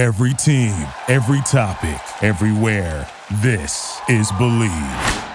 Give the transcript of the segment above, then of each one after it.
Every team, every topic, everywhere. This is Bleav.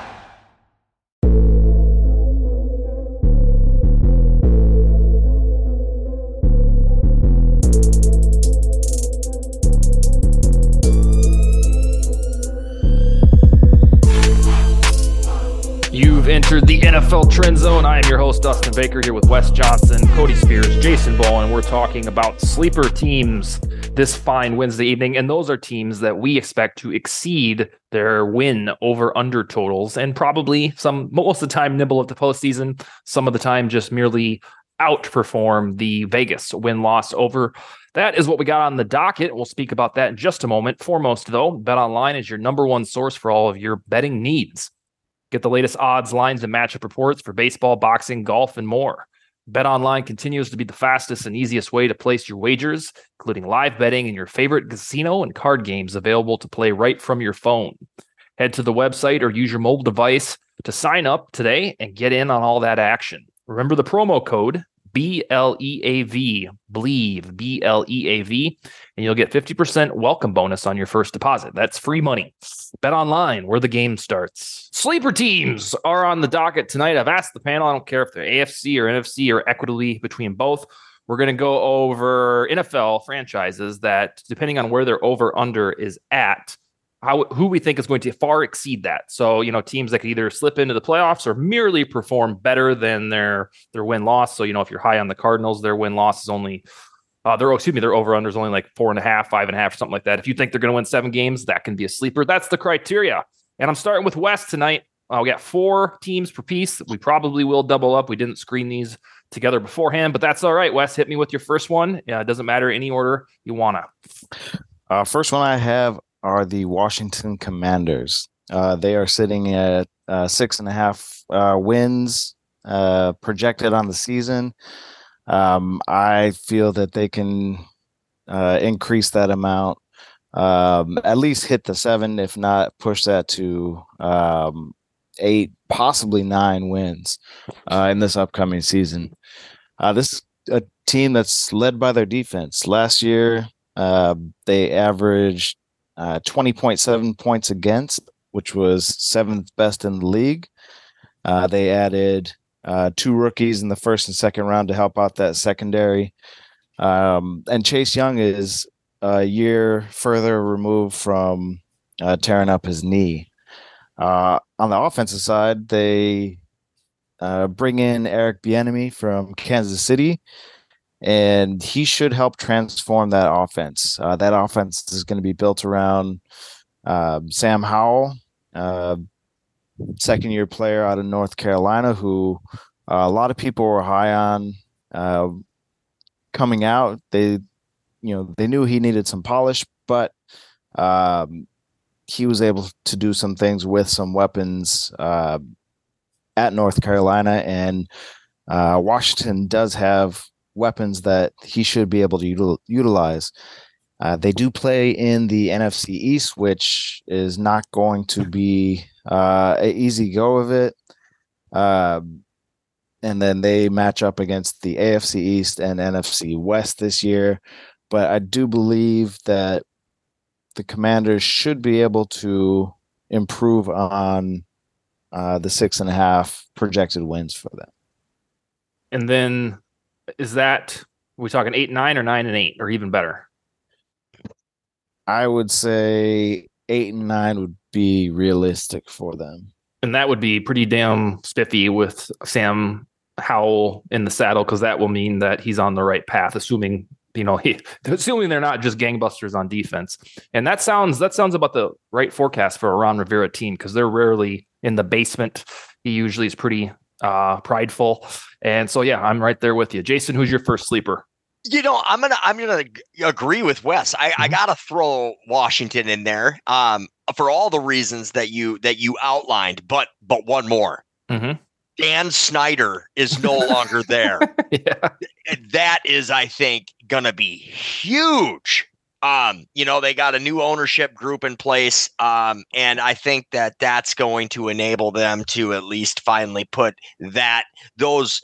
You've entered the NFL Trend Zone. I am your host, Dustin Baker, here with Wes Johnson, Cody Spears, Jason Bolin, and we're talking about sleeper teams this fine Wednesday evening. And those are teams that we expect to exceed their win over under totals and probably some, most of the time, nibble at the postseason, some of the time, just merely outperform the Vegas win loss over. That is what we got on the docket. We'll speak about that in just a moment. Foremost, though, Bet Online is your number one source for all of your betting needs. Get the latest odds, lines, and matchup reports for baseball, boxing, golf, and more. Bet Online continues to be the fastest and easiest way to place your wagers, including live betting and your favorite casino and card games available to play right from your phone. Head to the website or use your mobile device to sign up today and get in on all that action. Remember the promo code B L E A V, Bleav, B L E A V, and you'll get 50% welcome bonus on your first deposit. That's free money. Bet online where the game starts. Sleeper teams are on the docket tonight. I've asked the panel, I don't care if they're AFC or NFC or equitably between both. We're going to go over NFL franchises that, depending on where their over under is at, how who we think is going to far exceed that. So, you know, teams that could either slip into the playoffs or merely perform better than their their win loss. So, you know, if you're high on the Cardinals, their win loss is only uh, their excuse me, their over under is only like four and a half, five and a half, or something like that. If you think they're going to win seven games, that can be a sleeper. That's the criteria. And I'm starting with Wes tonight. Uh, we got four teams per piece. We probably will double up. We didn't screen these together beforehand, but that's all right. Wes, hit me with your first one. Yeah, it doesn't matter any order you wanna. Uh, first one I have are the Washington Commanders. Uh, they are sitting at uh, six and a half uh, wins uh, projected on the season. Um, I feel that they can uh, increase that amount, um, at least hit the seven, if not push that to um, eight, possibly nine wins uh, in this upcoming season. this is a team that's led by their defense. Last year, they averaged uh, 20.7 points against, which was seventh best in the league. Uh, they added uh, two rookies in the first and second round to help out that secondary. Um, and Chase Young is a year further removed from uh, tearing up his knee. Uh, on the offensive side, they bring in Eric Bieniemy from Kansas City and he should help transform that offense. Uh, that offense is going to be built around uh, Sam Howell, uh, second year player out of North Carolina, who uh, a lot of people were high on uh, coming out. They, you know, they knew he needed some polish, but um, he was able to do some things with some weapons uh, at North Carolina, and Washington does have weapons that he should be able to util- utilize. Uh, they do play in the NFC East, which is not going to be uh, an easy go of it. Uh, and then they match up against the AFC East and NFC West this year. But I do believe that the Commanders should be able to improve on uh, the six and a half projected wins for them. And then is that we talking eight nine or nine and eight or even better? I would say eight and nine would be realistic for them. And that would be pretty damn spiffy with Sam Howell in the saddle because that will mean that he's on the right path, assuming you know he assuming they're not just gangbusters on defense. And that sounds that sounds about the right forecast for a Ron Rivera team because they're rarely in the basement. He usually is pretty uh, prideful. And so, yeah, I'm right there with you. Jason, who's your first sleeper? You know, I'm gonna I'm gonna agree with Wes. I, mm-hmm. I gotta throw Washington in there um, for all the reasons that you that you outlined, but but one more. Mm-hmm. Dan Snyder is no longer there. yeah. That is, I think, gonna be huge um, you know, they got a new ownership group in place. Um, and I think that that's going to enable them to at least finally put that, those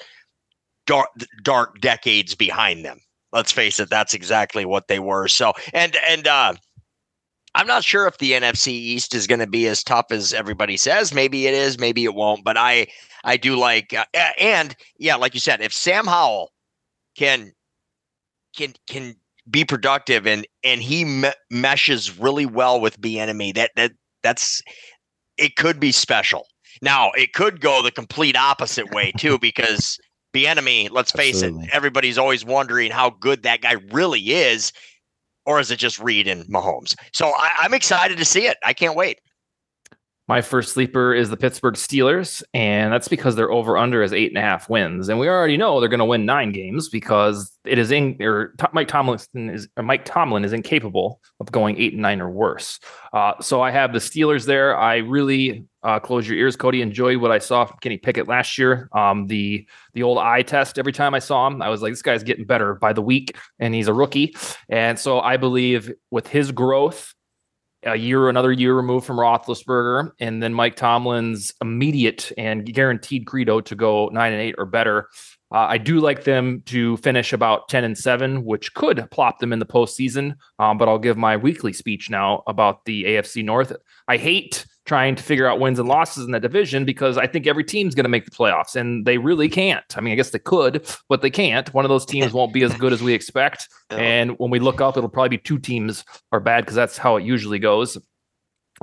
dark, dark decades behind them. let's face it, that's exactly what they were. So, and and uh, I'm not sure if the NFC East is going to be as tough as everybody says. Maybe it is, maybe it won't. But I I do like uh, and yeah, like you said, if Sam Howell can can can be productive and and he me- meshes really well with Bieniemy, that that that's it could be special. Now it could go the complete opposite way too, because Bieniemy, let's face Absolutely. it, everybody's always wondering how good that guy really is, or is it just Reid and Mahomes? So I, I'm excited to see it. I can't wait. My first sleeper is the Pittsburgh Steelers, and that's because their over under is eight and a half wins, and we already know they're going to win nine games because it is in or Mike Tomlin is Mike Tomlin is incapable of going eight and nine or worse. Uh, so I have the Steelers there. I really uh, close your ears, Cody. Enjoyed what I saw from Kenny Pickett last year. Um, the the old eye test. Every time I saw him, I was like, this guy's getting better by the week, and he's a rookie. And so I believe with his growth a year, another year removed from Roethlisberger, and then Mike Tomlin's immediate and guaranteed credo to go nine and eight or better. Uh, I do like them to finish about 10 and 7, which could plop them in the postseason. Um, but I'll give my weekly speech now about the AFC North. I hate trying to figure out wins and losses in that division because I think every team's going to make the playoffs and they really can't. I mean, I guess they could, but they can't. One of those teams won't be as good as we expect. And when we look up, it'll probably be two teams are bad because that's how it usually goes.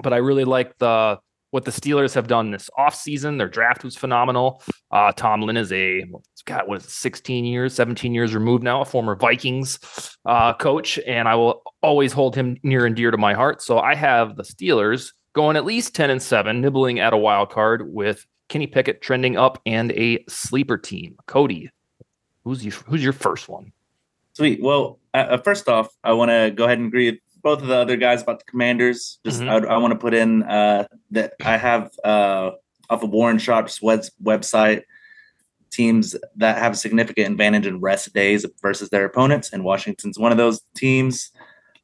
But I really like the what the Steelers have done this offseason. Their draft was phenomenal. Uh, Tomlin is a got what 16 years, 17 years removed now, a former Vikings uh, coach, and I will always hold him near and dear to my heart. So I have the Steelers going at least 10 and 7, nibbling at a wild card with Kenny Pickett trending up and a sleeper team. Cody, who's your, who's your first one? Sweet. Well, uh, uh first off, I want to go ahead and agree with both of the other guys about the Commanders. Just mm-hmm. I, I want to put in uh, that I have uh, off of Warren Sharp's web, website teams that have a significant advantage in rest days versus their opponents, and Washington's one of those teams.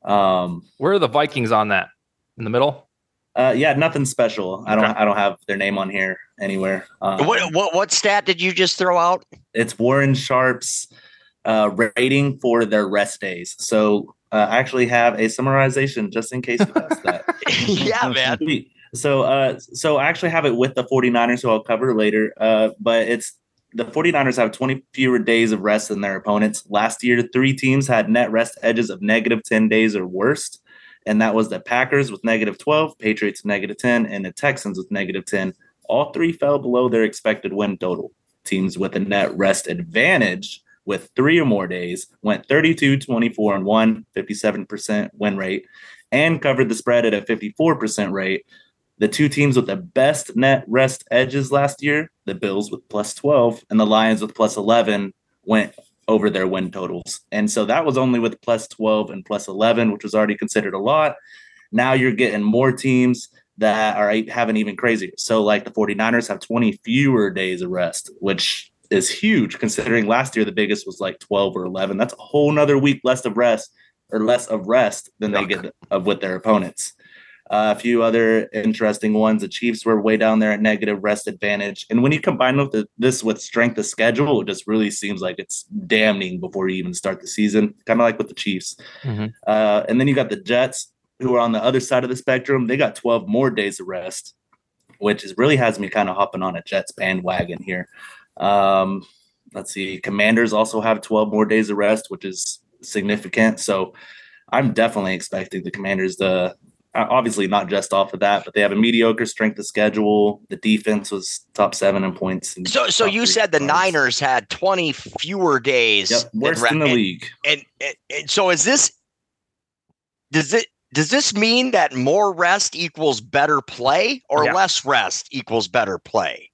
Um, Where are the Vikings on that? In the middle? Uh, yeah, nothing special. I don't. I don't have their name on here anywhere. Um, what what what stat did you just throw out? It's Warren Sharp's uh, rating for their rest days. So uh, I actually have a summarization just in case you ask that. yeah, man. So uh, so I actually have it with the 49ers, so I'll cover later. Uh, but it's the 49ers have 20 fewer days of rest than their opponents. Last year, three teams had net rest edges of negative 10 days or worse and that was the Packers with negative 12, Patriots negative 10, and the Texans with negative 10. All three fell below their expected win total. Teams with a net rest advantage with three or more days went 32, 24, and 1, 57% win rate, and covered the spread at a 54% rate. The two teams with the best net rest edges last year, the Bills with plus 12 and the Lions with plus 11, went over their win totals. And so that was only with plus 12 and plus 11, which was already considered a lot. Now you're getting more teams that are having even crazier. So, like the 49ers have 20 fewer days of rest, which is huge considering last year the biggest was like 12 or 11. That's a whole nother week less of rest or less of rest than they get of with their opponents. Uh, a few other interesting ones. The Chiefs were way down there at negative rest advantage. And when you combine with the, this with strength of schedule, it just really seems like it's damning before you even start the season, kind of like with the Chiefs. Mm-hmm. Uh, and then you got the Jets, who are on the other side of the spectrum. They got 12 more days of rest, which is really has me kind of hopping on a Jets bandwagon here. Um, let's see. Commanders also have 12 more days of rest, which is significant. So I'm definitely expecting the Commanders to obviously not just off of that, but they have a mediocre strength of schedule. The defense was top seven in points. So, so you said the points. Niners had 20 fewer days. Yep, worse in the and, league. And, and, and so is this, does it, does this mean that more rest equals better play or yeah. less rest equals better play?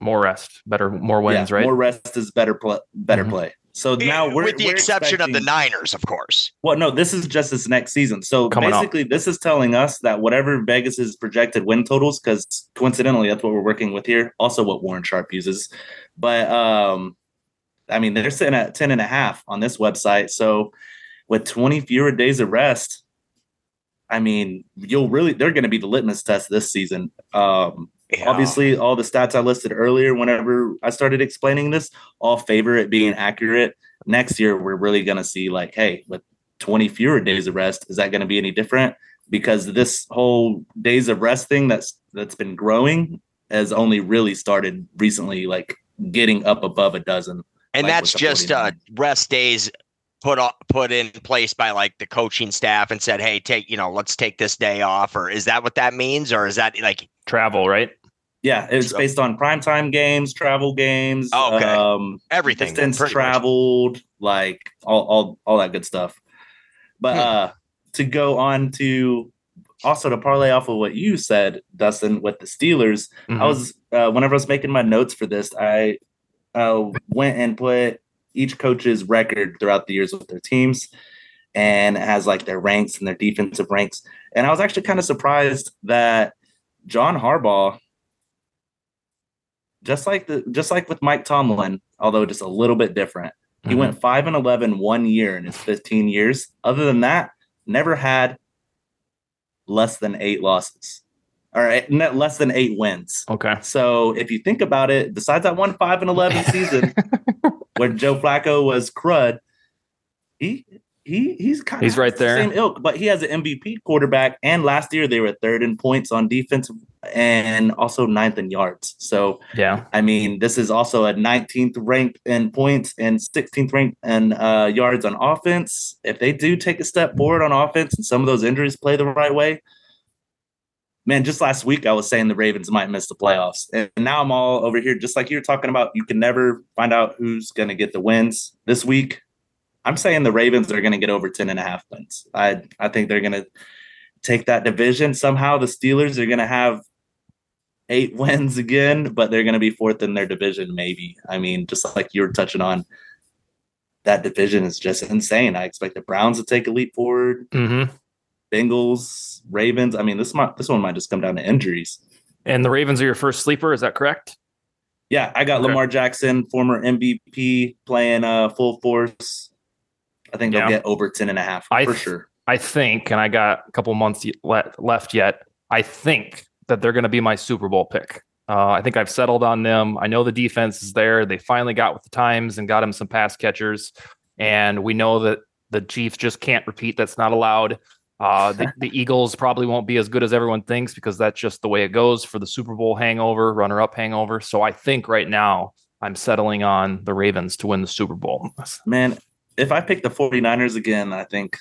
More rest, better, more wins, yeah, right? More rest is better play, better mm-hmm. play. So now we're with the we're exception of the Niners, of course. Well, no, this is just this next season. So Coming basically, up. this is telling us that whatever Vegas's projected win totals, because coincidentally, that's what we're working with here. Also, what Warren Sharp uses, but um, I mean, they're sitting at 10 and a half on this website. So with 20 fewer days of rest, I mean, you'll really they're going to be the litmus test this season. Um, yeah. Obviously, all the stats I listed earlier, whenever I started explaining this, all favor it being accurate. next year we're really going to see like, hey, with 20 fewer days of rest, is that going to be any different? Because this whole days of rest thing that's that's been growing has only really started recently, like getting up above a dozen. And like that's just uh, rest days put put in place by like the coaching staff and said, "Hey, take you know, let's take this day off," or is that what that means, or is that like travel, right? Yeah, it's so, based on primetime games, travel games, okay, um, everything, distance traveled, much. like all, all all that good stuff. But hmm. uh to go on to also to parlay off of what you said, Dustin, with the Steelers, mm-hmm. I was uh, whenever I was making my notes for this, I uh, went and put each coach's record throughout the years with their teams and has like their ranks and their defensive ranks. And I was actually kind of surprised that John Harbaugh, just like the just like with Mike Tomlin, although just a little bit different, he mm-hmm. went five and 11 one year in his 15 years. Other than that, never had less than eight losses or less than eight wins. Okay. So if you think about it, besides that one five and eleven season where Joe Flacco was crud, he he he's kind of he's right there, same ilk, but he has an MVP quarterback. And last year they were third in points on defense and also ninth in yards. So yeah, I mean this is also a 19th ranked in points and 16th ranked in uh, yards on offense. If they do take a step forward on offense and some of those injuries play the right way, man, just last week I was saying the Ravens might miss the playoffs. And now I'm all over here, just like you're talking about, you can never find out who's going to get the wins this week. I'm saying the Ravens are going to get over 10 and a half wins. I, I think they're going to take that division. Somehow the Steelers are going to have eight wins again, but they're going to be fourth in their division, maybe. I mean, just like you were touching on, that division is just insane. I expect the Browns to take a leap forward. Mm-hmm. Bengals, Ravens. I mean, this might this one might just come down to injuries. And the Ravens are your first sleeper, is that correct? Yeah, I got okay. Lamar Jackson, former MVP, playing uh full force. I think they'll yeah. get over 10 and a half I for th- sure. I think, and I got a couple months left yet. I think that they're going to be my Super Bowl pick. Uh, I think I've settled on them. I know the defense is there. They finally got with the times and got him some pass catchers. And we know that the Chiefs just can't repeat. That's not allowed. Uh, the, the, Eagles probably won't be as good as everyone thinks because that's just the way it goes for the Super Bowl hangover, runner up hangover. So I think right now I'm settling on the Ravens to win the Super Bowl. Man, if I pick the 49ers again, I think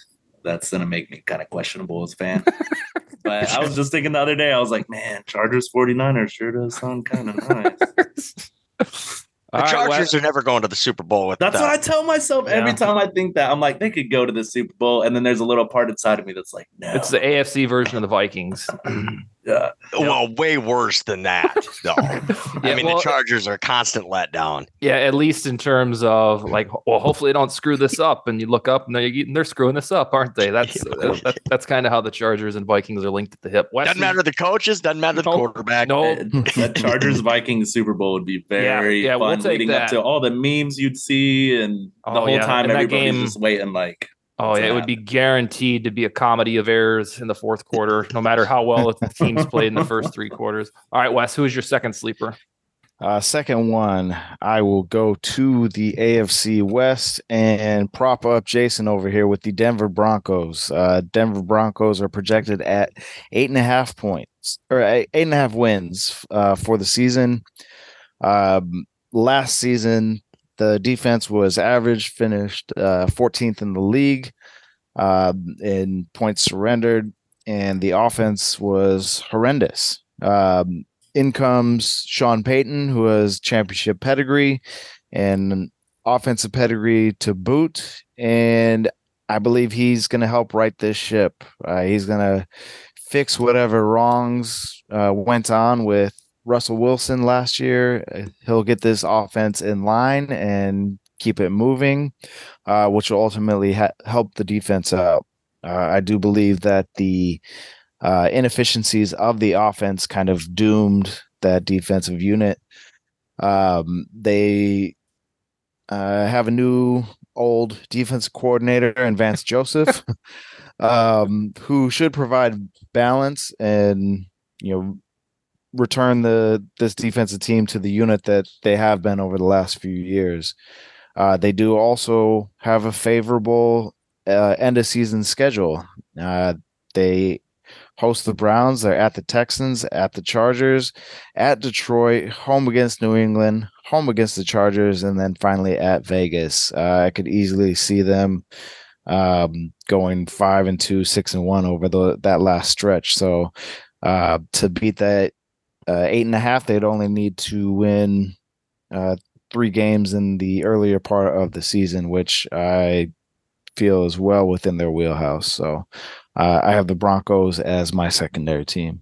that's going to make me kind of questionable as a fan. but I was just thinking the other day, I was like, man, Chargers 49ers sure does sound kind of nice. The All Chargers right, are never going to the Super Bowl with That's that. what I tell myself every time I think that. I'm like, they could go to the Super Bowl, and then there's a little part inside of me that's like, no. It's the AFC version of the Vikings. Uh, yeah. Well, way worse than that, though. yeah, I mean, well, the Chargers are a constant letdown. Yeah, at least in terms of like, well, hopefully they don't screw this up, and you look up and they're, they're screwing this up, aren't they? That's that, uh, that, that's kind of how the Chargers and Vikings are linked at the hip. West doesn't matter the coaches, doesn't matter the quarterback. No, that Chargers Vikings Super Bowl would be very yeah, yeah, fun we'll leading that. up to all the memes you'd see, and oh, the whole yeah. time everybody's game, just waiting like Oh yeah, it would be guaranteed to be a comedy of errors in the fourth quarter, no matter how well the teams played in the first three quarters. All right, Wes, who is your second sleeper? Uh, second one, I will go to the AFC West and prop up Jason over here with the Denver Broncos. Uh, Denver Broncos are projected at eight and a half points or eight, eight and a half wins uh, for the season. Um, last season, the defense was average, finished uh, 14th in the league uh, in points surrendered, and the offense was horrendous. Um, in comes Sean Payton, who has championship pedigree and offensive pedigree to boot, and I believe he's going to help right this ship. Uh, he's going to fix whatever wrongs uh, went on with Russell Wilson last year. He'll get this offense in line and keep it moving, uh, which will ultimately ha- help the defense out. Uh, I do believe that the uh, inefficiencies of the offense kind of doomed that defensive unit. Um, they uh, have a new old defense coordinator in Vance Joseph, um, who should provide balance and you know return the this defensive team to the unit that they have been over the last few years. Uh, they do also have a favorable uh, end of season schedule. Uh, they host the Browns. They're at the Texans, at the Chargers, at Detroit, home against New England, home against the Chargers, and then finally at Vegas. Uh, I could easily see them um, going five and two, six and one over the that last stretch. So uh, to beat that uh, eight and a half, they'd only need to win uh, three games in the earlier part of the season, which I feel is well within their wheelhouse. So uh, I have the Broncos as my secondary team.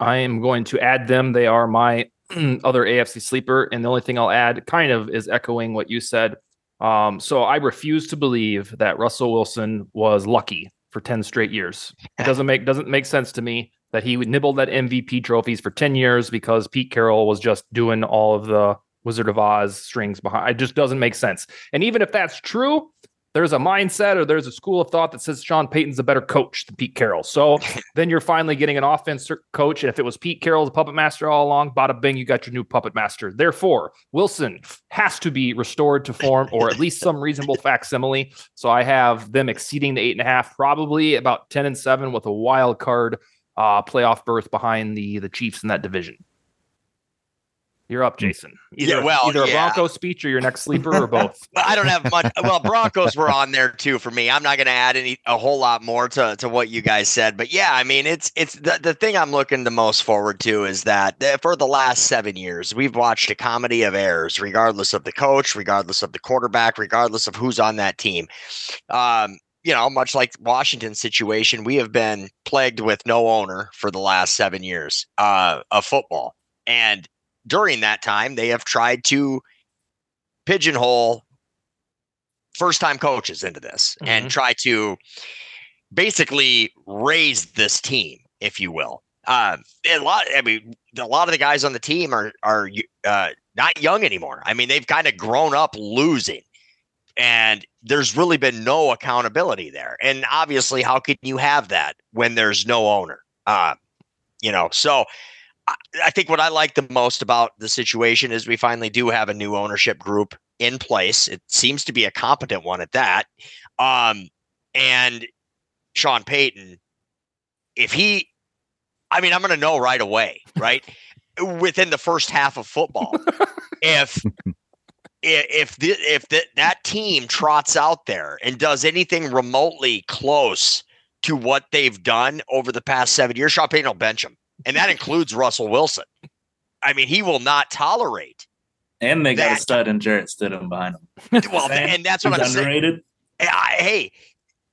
I am going to add them. They are my other AFC sleeper. And the only thing I'll add kind of is echoing what you said. Um, so I refuse to believe that Russell Wilson was lucky for 10 straight years. It doesn't make doesn't make sense to me that he would nibble that MVP trophies for 10 years because Pete Carroll was just doing all of the Wizard of Oz strings behind. It just doesn't make sense. And even if that's true, there's a mindset or there's a school of thought that says Sean Payton's a better coach than Pete Carroll. So then you're finally getting an offense coach. And if it was Pete Carroll, the puppet master all along, bada bing, you got your new puppet master. Therefore, Wilson has to be restored to form or at least some reasonable facsimile. So I have them exceeding the eight and a half, probably about 10 and seven with a wild card uh, playoff berth behind the the Chiefs in that division. You're up. Jason. Either, yeah, well, either yeah. a Bronco speech or your next sleeper or both. I don't have much. Well, Broncos were on there too for me. I'm not going to add any a whole lot more to, to what you guys said, but yeah, I mean, it's it's the, the thing I'm looking the most forward to is that for the last seven years, we've watched a comedy of errors, regardless of the coach, regardless of the quarterback, regardless of who's on that team. Um, you know, much like Washington's situation, we have been plagued with no owner for the last seven years uh, of football, and during that time, they have tried to pigeonhole first time coaches into this mm-hmm. and try to basically raise this team, if you will. Uh, a lot, I mean, a lot of the guys on the team are are uh, not young anymore. I mean, they've kind of grown up losing, and there's really been no accountability there. And obviously, how can you have that when there's no owner? Uh, you know, so I think what I like the most about the situation is we finally do have a new ownership group in place. It seems to be a competent one at that. Um, and Sean Payton, if he, I mean, I'm going to know right away, right? Within the first half of football, if if the, if the, that team trots out there and does anything remotely close to what they've done over the past seven years, Sean Payton will bench them and that includes Russell Wilson. I mean, he will not tolerate. And they got a stud and Jarrett Stidham behind him. Well, and that's what I'm underrated. saying. Hey,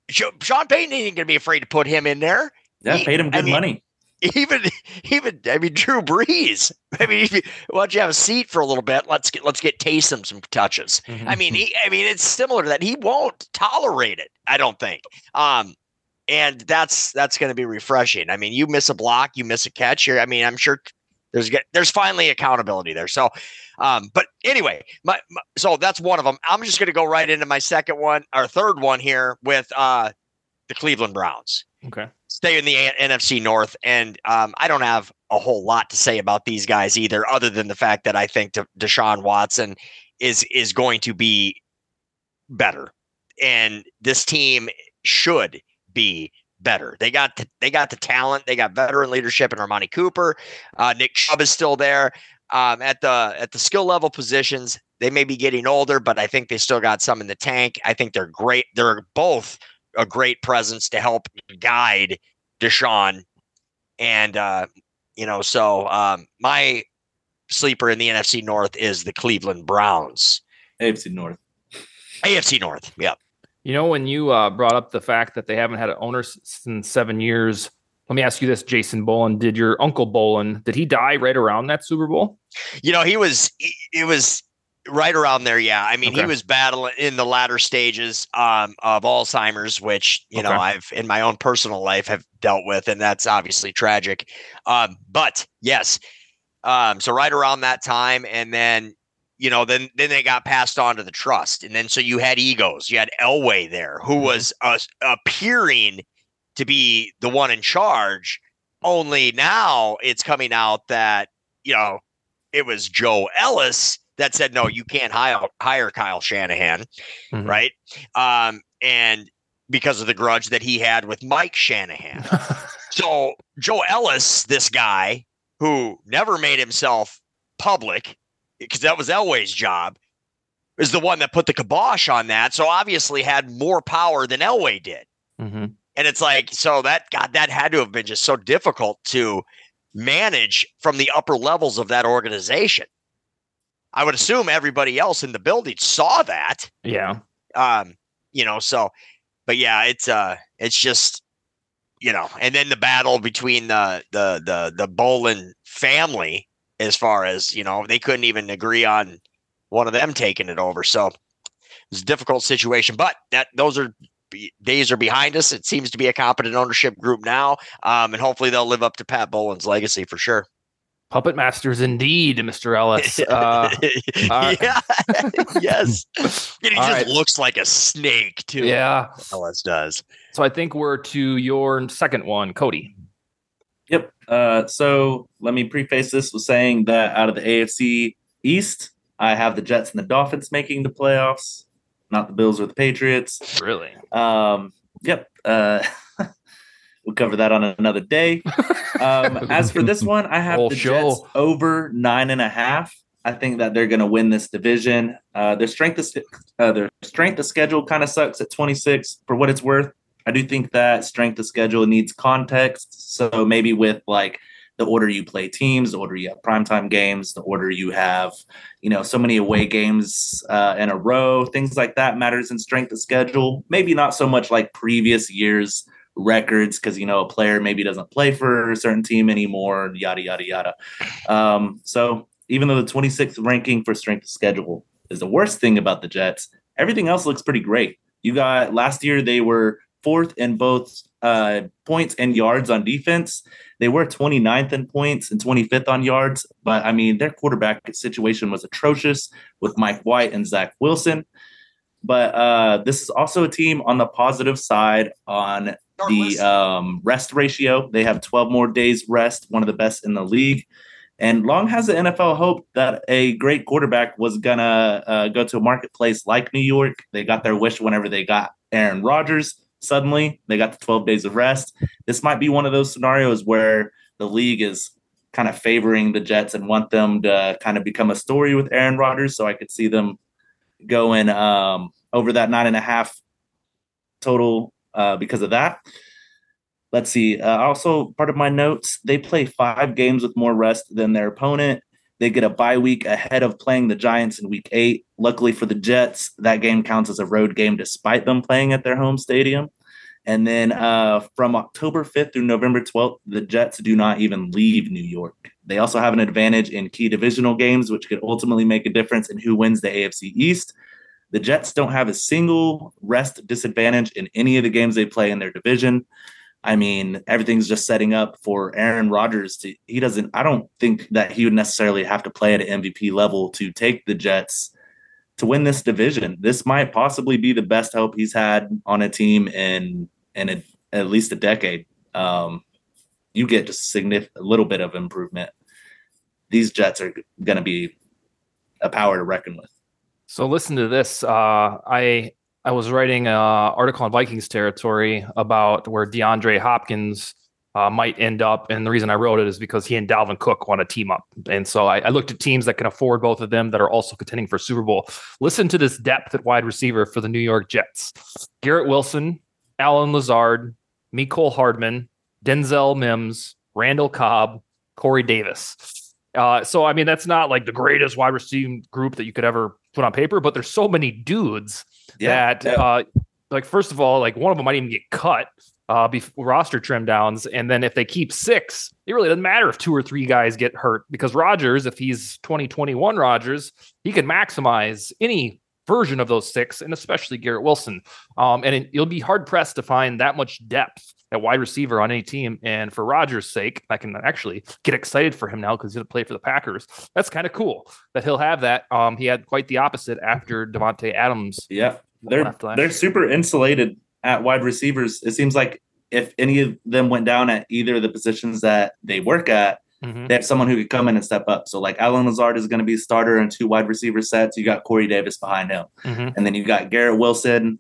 Sean Payton ain't going to be afraid to put him in there. Yeah, he, paid him good I mean, money. Even, even, I mean, Drew Brees. I mean, you, why don't you have a seat for a little bit? Let's get, let's get Taysom some touches. Mm-hmm. I mean, he, I mean, it's similar to that. He won't tolerate it. I don't think. Um, and that's that's going to be refreshing. I mean, you miss a block, you miss a catch. Here, I mean, I'm sure there's get there's finally accountability there. So, um, but anyway, my, my, so that's one of them. I'm just going to go right into my second one or third one here with uh, the Cleveland Browns. Okay, stay in the NFC North, and um, I don't have a whole lot to say about these guys either, other than the fact that I think De- Deshaun Watson is is going to be better, and this team should be better. They got the, they got the talent. They got veteran leadership in Amari Cooper. Uh, Nick Chubb is still there. Um, at the at the skill level positions, they may be getting older, but I think they still got some in the tank. I think they're great. They're both a great presence to help guide Deshaun. And uh, you know, so um, my sleeper in the NFC North is the Cleveland Browns. AFC North. AFC North. Yep. You know, when you uh, brought up the fact that they haven't had an owner since seven years, let me ask you this, Jason Bolin. Did your uncle Bowlen, did he die right around that Super Bowl? You know, he was, it was right around there. Yeah. I mean, okay. he was battling in the latter stages um, of Alzheimer's, which, you okay. know, I've in my own personal life have dealt with, and that's obviously tragic. Um, but yes. Um, so right around that time. And then, you know, then then they got passed on to the trust, and then so you had egos. You had Elway there, who mm-hmm. was uh, appearing to be the one in charge. Only now it's coming out that you know it was Joe Ellis that said, no, you can't hire hire Kyle Shanahan, mm-hmm. right? Um, and because of the grudge that he had with Mike Shanahan. so Joe Ellis, this guy who never made himself public because that was Elway's job, is the one that put the kibosh on that. So obviously had more power than Elway did. Mm-hmm. And it's like, so that God, that had to have been just so difficult to manage from the upper levels of that organization. I would assume everybody else in the building saw that. Yeah. Um, you know, so but yeah, it's uh it's just you know, and then the battle between the the the the Bowlen family as far as, you know, they couldn't even agree on one of them taking it over. So it's a difficult situation, but that those are days are behind us. It seems to be a competent ownership group now, um, and hopefully they'll live up to Pat Bowlen's legacy for sure. Puppet masters, indeed, Mr. Ellis. Uh, uh, yeah, yes. he just right. looks like a snake too. Yeah, Ellis does. So I think we're to your second one, Cody. Yep. Uh, so let me preface this with saying that out of the AFC East, I have the Jets and the Dolphins making the playoffs, not the Bills or the Patriots. Really? Um, yep. Uh, we'll cover that on another day. Um, as for this one, I have the. Jets over nine and a half. I think that they're going to win this division. Uh, their strength of uh, their strength of schedule kind of sucks at 26. For what it's worth, I do think that strength of schedule needs context. So maybe with like the order you play teams, the order you have primetime games, the order you have, you know, so many away games uh, in a row, things like that matters in strength of schedule. Maybe not so much like previous years records because you know a player maybe doesn't play for a certain team anymore, yada yada yada. Um, so even though the 26th ranking for strength of schedule is the worst thing about the Jets, everything else looks pretty great. You got last year they were fourth in both uh, points and yards on defense. They were 29th in points and 25th on yards, but I mean, their quarterback situation was atrocious with Mike White and Zach Wilson. But uh, this is also a team on the positive side on the um, rest ratio. They have 12 more days rest, one of the best in the league. And long has the NFL hoped that a great quarterback was gonna uh, go to a marketplace like New York. They got their wish whenever they got Aaron Rodgers. Suddenly, they got the 12 days of rest. This might be one of those scenarios where the league is kind of favoring the Jets and want them to kind of become a story with Aaron Rodgers. So I could see them going um, over that nine and a half total uh, because of that. Let's see. Uh, also, part of my notes, they play five games with more rest than their opponent. They get a bye week ahead of playing the Giants in week eight. Luckily for the Jets, that game counts as a road game despite them playing at their home stadium. And then uh, from October 5th through November 12th, the Jets do not even leave New York. They also have an advantage in key divisional games, which could ultimately make a difference in who wins the AFC East. The Jets don't have a single rest disadvantage in any of the games they play in their division. I mean, everything's just setting up for Aaron Rodgers to he doesn't I don't think that he would necessarily have to play at an MVP level to take the Jets to win this division. This might possibly be the best hope he's had on a team in in a, at least a decade. Um, you get just significant a little bit of improvement. These Jets are going to be a power to reckon with. So listen to this. Uh, I I was writing an article on Vikings territory about where DeAndre Hopkins uh, might end up, and the reason I wrote it is because he and Dalvin Cook want to team up, and so I, I, looked at teams that can afford both of them that are also contending for Super Bowl. Listen to this depth at wide receiver for the New York Jets: Garrett Wilson, Allen Lazard, Mecole Hardman, Denzel Mims, Randall Cobb, Corey Davis. Uh, so I mean, that's not like the greatest wide receiving group that you could ever put on paper, but there's so many dudes yeah, that, yeah. Uh, like, first of all, like one of them might even get cut uh, before roster trim downs, and then if they keep six, it really doesn't matter if two or three guys get hurt because Rodgers, if he's 2021 Rodgers, he can maximize any version of those six, and especially Garrett Wilson. Um, and it, you'll be hard pressed to find that much depth at wide receiver on any team. And for Rodgers' sake, I can actually get excited for him now because he's going to play for the Packers. That's kind of cool that he'll have that. Um, he had quite the opposite after Davante Adams. Yeah, they're they're super insulated at wide receivers. It seems like if any of them went down at either of the positions that they work at, mm-hmm. they have someone who could come in and step up. So like Allen Lazard is going to be starter and two wide receiver sets. You got Corey Davis behind him, mm-hmm. and then you got Garrett Wilson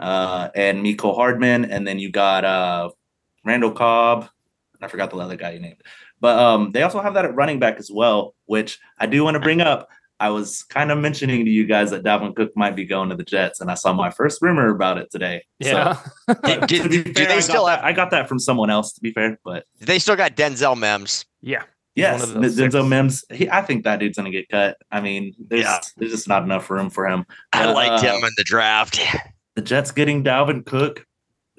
uh, and Mecole Hardman, and then you got uh, Randall Cobb. I forgot the other guy you named, but um, they also have that at running back as well, which I do want to bring up. I was kind of mentioning to you guys that Dalvin Cook might be going to the Jets, and I saw my first rumor about it today. Yeah. So, do, do, do, fair, they still have? That, I got that from someone else, to be fair, but they still got Denzel Mims. Yeah. Yes, Denzel Mims. He, I think that dude's gonna get cut. I mean, there's yeah. there's just not enough room for him. But, I liked uh, him in the draft. The Jets getting Dalvin Cook.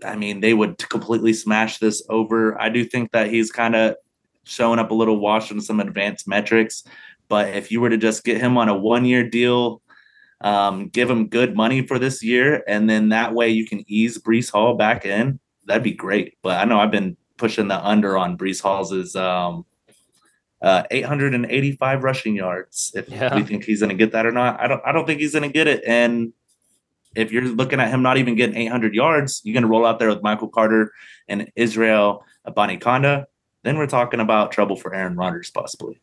I mean, they would completely smash this over. I do think that he's kind of showing up a little washed in some advanced metrics. But if you were to just get him on a one year deal, um, give him good money for this year, and then that way you can ease Breece Hall back in, that'd be great. But I know I've been pushing the under on Breece Hall's um, uh, 885 rushing yards. If yeah. we think he's going to get that or not, I don't. I don't think he's going to get it. And if you're looking at him not even getting 800 yards, you're going to roll out there with Michael Carter and Israel Abanikanda. Then we're talking about trouble for Aaron Rodgers possibly.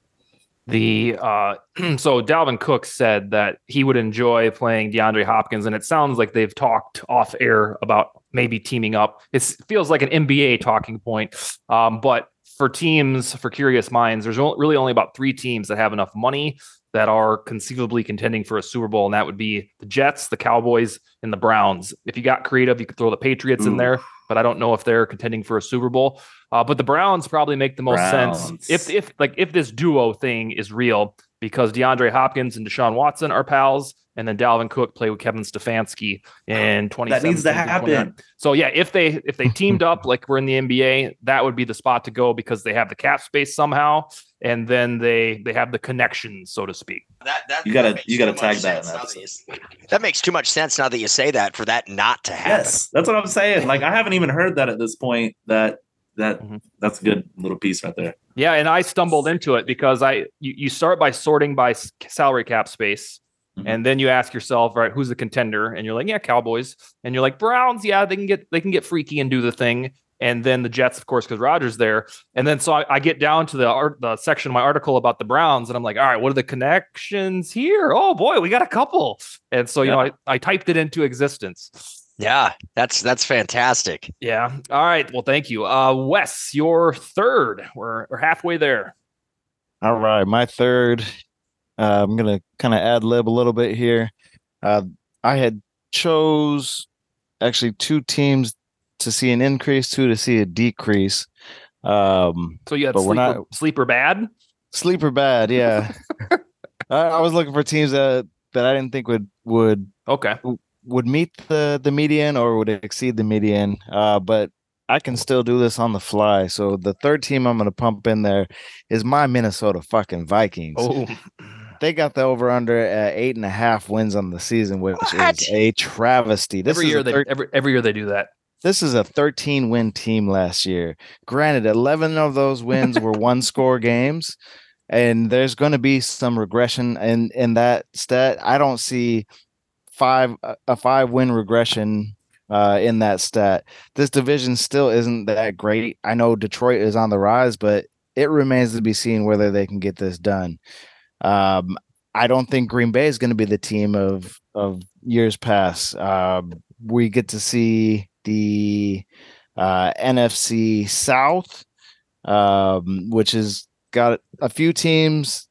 The uh, so Dalvin Cook said that he would enjoy playing DeAndre Hopkins, and it sounds like they've talked off air about maybe teaming up. It feels like an NBA talking point, um, but for teams, for curious minds, there's really only about three teams that have enough money that are conceivably contending for a Super Bowl, and that would be the Jets, the Cowboys, and the Browns. If you got creative, you could throw the Patriots Ooh. in there, but I don't know if they're contending for a Super Bowl. Uh, but the Browns probably make the most Browns. sense if if like if this duo thing is real because DeAndre Hopkins and Deshaun Watson are pals, and then Dalvin Cook played with Kevin Stefanski in 2017. That needs to happen. So yeah, if they if they teamed up like we're in the NBA, that would be the spot to go because they have the cap space somehow, and then they they have the connections, so to speak. That, that you gotta you gotta tag that. That, that makes too much sense now that you say that for that not to happen. Yes, that's what I'm saying. Like I haven't even heard that at this point. That that mm-hmm. that's a good little piece right there. Yeah, and I stumbled into it because I you, you start by sorting by salary cap space. Mm-hmm. And then you ask yourself, right, who's the contender? And you're like, yeah, Cowboys. And you're like, Browns, yeah, they can get they can get freaky and do the thing. And then the Jets, of course, because Rodgers there. And then so I, I, get down to the art, the section of my article about the Browns, and I'm like, all right, what are the connections here? Oh boy, we got a couple. And so you know, I, I typed it into existence. Yeah, that's that's fantastic. Yeah. All right. Well, thank you. Uh Wes, your third. We're we're halfway there. All right. My third. Uh, I'm gonna kind of ad lib a little bit here. Uh I had chose actually two teams to see an increase, two to see a decrease. Um so you had sleeper, not, sleeper bad? Sleeper bad, yeah. I, I was looking for teams that that I didn't think would would okay would meet the the median or would exceed the median. Uh, but I can still do this on the fly. So the third team I'm going to pump in there is my Minnesota fucking Vikings. Oh. They got the over under at eight and a half wins on the season, which what? is a travesty. This every year they every, every year they do that. This is a 13 win team last year. Granted, 11 of those wins were one score games, and there's going to be some regression in in that stat. I don't see five a five win regression uh, in that stat. This division still isn't that great. I know Detroit is on the rise, but it remains to be seen whether they can get this done. Um, I don't think Green Bay is going to be the team of of years past. Uh, we get to see the uh, NFC South, um, which has got a few teams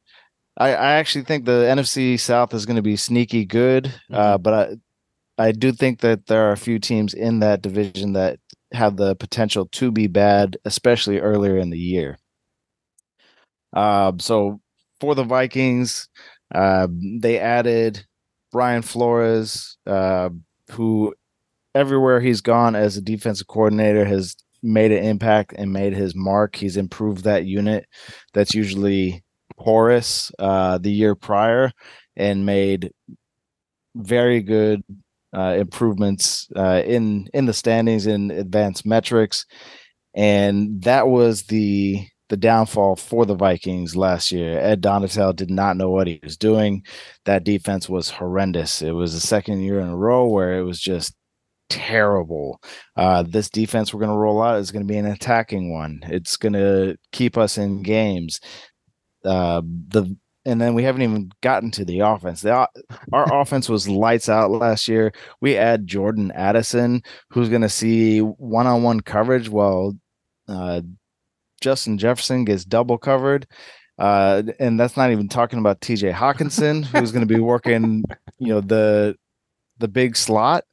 I, I actually think the NFC South is going to be sneaky good, uh, mm-hmm. uh, but I I do think that there are a few teams in that division that have the potential to be bad, especially earlier in the year. Uh, so for the Vikings, uh, they added Brian Flores, uh, who everywhere he's gone as a defensive coordinator has made an impact and made his mark. He's improved that unit. That's usually porous uh, the year prior and made very good uh, improvements uh, in in the standings in advanced metrics, and that was the the downfall for the Vikings last year. Ed Donatell did not know what he was doing. That defense was horrendous. It was the second year in a row where it was just terrible. Uh, this defense we're going to roll out is going to be an attacking one. It's going to keep us in games. Uh, the and then we haven't even gotten to the offense. The, our offense was lights out last year. We add Jordan Addison, who's going to see one-on-one coverage while uh, Justin Jefferson gets double covered. Uh, and that's not even talking about TJ Hockenson, who's going to be working, you know, the the big slot.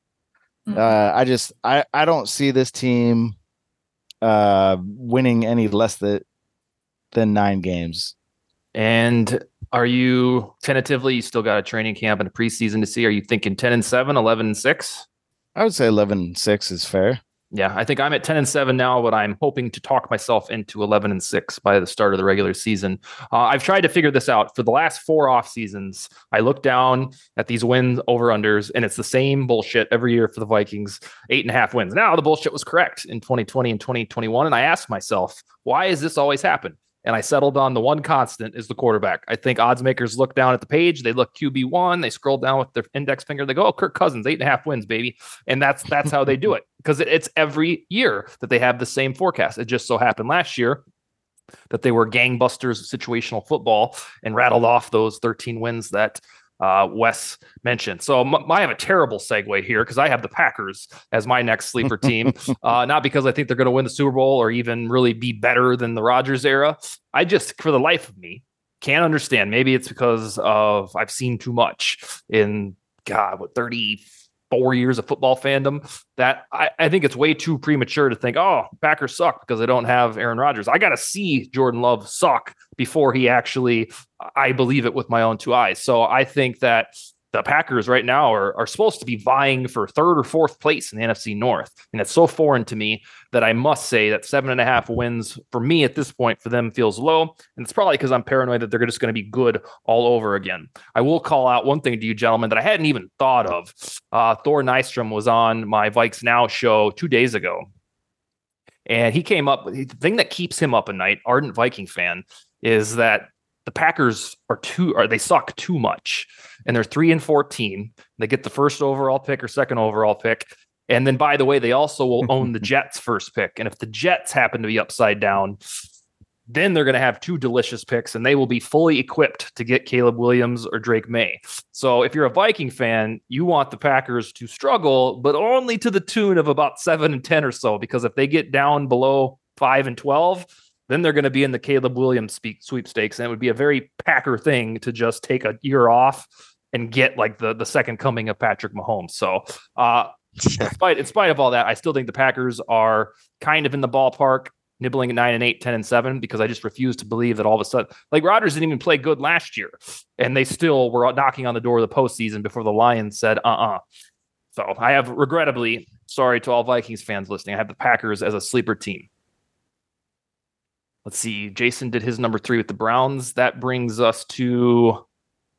Mm-hmm. Uh, I just I I don't see this team uh winning any less than than nine games. And are you tentatively you still got a training camp and a preseason to see? Are you thinking 10 and 7, 11 and 6? I would say 11 and 6 is fair. Yeah, I think I'm at 10 and 7 now, but I'm hoping to talk myself into 11 and 6 by the start of the regular season. Uh, I've tried to figure this out for the last four off seasons. I look down at these wins over unders, and it's the same bullshit every year for the Vikings eight and a half wins. Now, the bullshit was correct in 2020 and 2021. And I asked myself, why does this always happen? And I settled on the one constant is the quarterback. I think odds makers look down at the page, they look QB one, they scroll down with their index finger, they go, "Oh, Kirk Cousins, eight and a half wins, baby," and that's that's how they do it because it, it's every year that they have the same forecast. It just so happened last year that they were gangbusters situational football and rattled off those 13 wins that uh, Wes mentioned. So m- I have a terrible segue here because I have the Packers as my next sleeper team. uh, not because I think they're going to win the Super Bowl or even really be better than the Rodgers era. I just, for the life of me, can't understand. Maybe it's because of I've seen too much in God, what 30 four years of football fandom that I, I, think it's way too premature to think, oh, Packers suck because they don't have Aaron Rodgers. I got to see Jordan Love suck before he actually, I believe it with my own two eyes. So I think that the Packers right now are, are supposed to be vying for third or fourth place in the NFC North. And it's so foreign to me that I must say that seven and a half wins for me at this point for them feels low. And it's probably because I'm paranoid that they're just going to be good all over again. I will call out one thing to you, gentlemen, that I hadn't even thought of. Uh, Thor Nystrom was on my Vikes Now show two days ago. And he came up with the thing that keeps him up at night, ardent Viking fan, is that the Packers are too or they suck too much. And they're 3 and 14. They get the first overall pick or second overall pick. And then by the way, they also will own the Jets first pick. And if the Jets happen to be upside down, then they're going to have two delicious picks and they will be fully equipped to get Caleb Williams or Drake Maye. So if you're a Viking fan, you want the Packers to struggle, but only to the tune of about 7 and 10 or so because if they get down below 5 and 12, then they're going to be in the Caleb Williams sweepstakes, and it would be a very Packer thing to just take a year off and get like the the second coming of Patrick Mahomes. So, uh, in spite in spite of all that, I still think the Packers are kind of in the ballpark, nibbling at nine and eight, 10 and seven, because I just refuse to believe that all of a sudden, like Rodgers didn't even play good last year, and they still were knocking on the door of the postseason before the Lions said, "Uh, uh-uh. uh." So I have regrettably, sorry to all Vikings fans listening, I have the Packers as a sleeper team. Let's see. Jason did his number three with the Browns. That brings us to,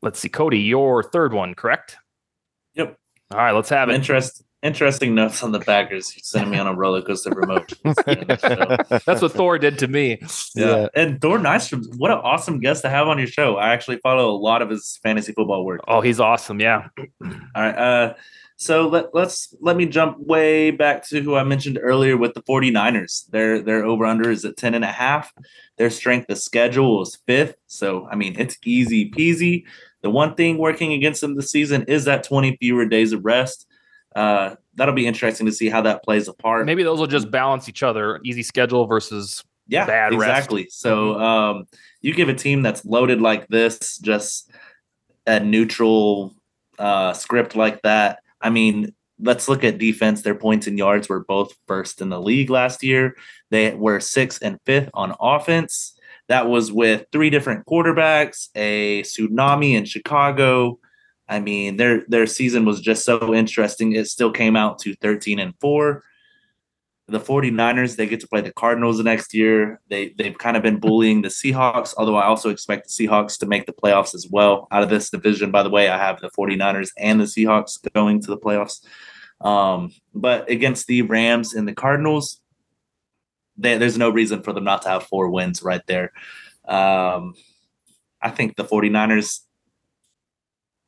let's see, Cody, your third one, correct? Yep. All right, let's have it. Interest, interesting notes on the Packers. You're sending me on a roller coaster remote. That's what Thor did to me. Yeah. yeah. And Thor Nystrom, what an awesome guest to have on your show. I actually follow a lot of his fantasy football work. Oh, he's awesome. Yeah. All right. Uh, so let, let's let me jump way back to who I mentioned earlier with the 49ers. Their their over under is at 10 and a half. Their strength of schedule is fifth. So I mean it's easy peasy. The one thing working against them this season is that 20 fewer days of rest. Uh, that'll be interesting to see how that plays apart. Maybe those will just balance each other. Easy schedule versus yeah, bad rest. exactly. Rest. So um, you give a team that's loaded like this just a neutral uh, script like that I mean, let's look at defense. Their points and yards were both first in the league last year. They were sixth and fifth on offense. That was with three different quarterbacks, a tsunami in Chicago. I mean, their their season was just so interesting. It still came out to 13 and 4 the 49ers they get to play the cardinals the next year. They they've kind of been bullying the seahawks although i also expect the seahawks to make the playoffs as well. Out of this division by the way i have the 49ers and the seahawks going to the playoffs. Um, but against the rams and the cardinals they, there's no reason for them not to have four wins right there. Um, i think the 49ers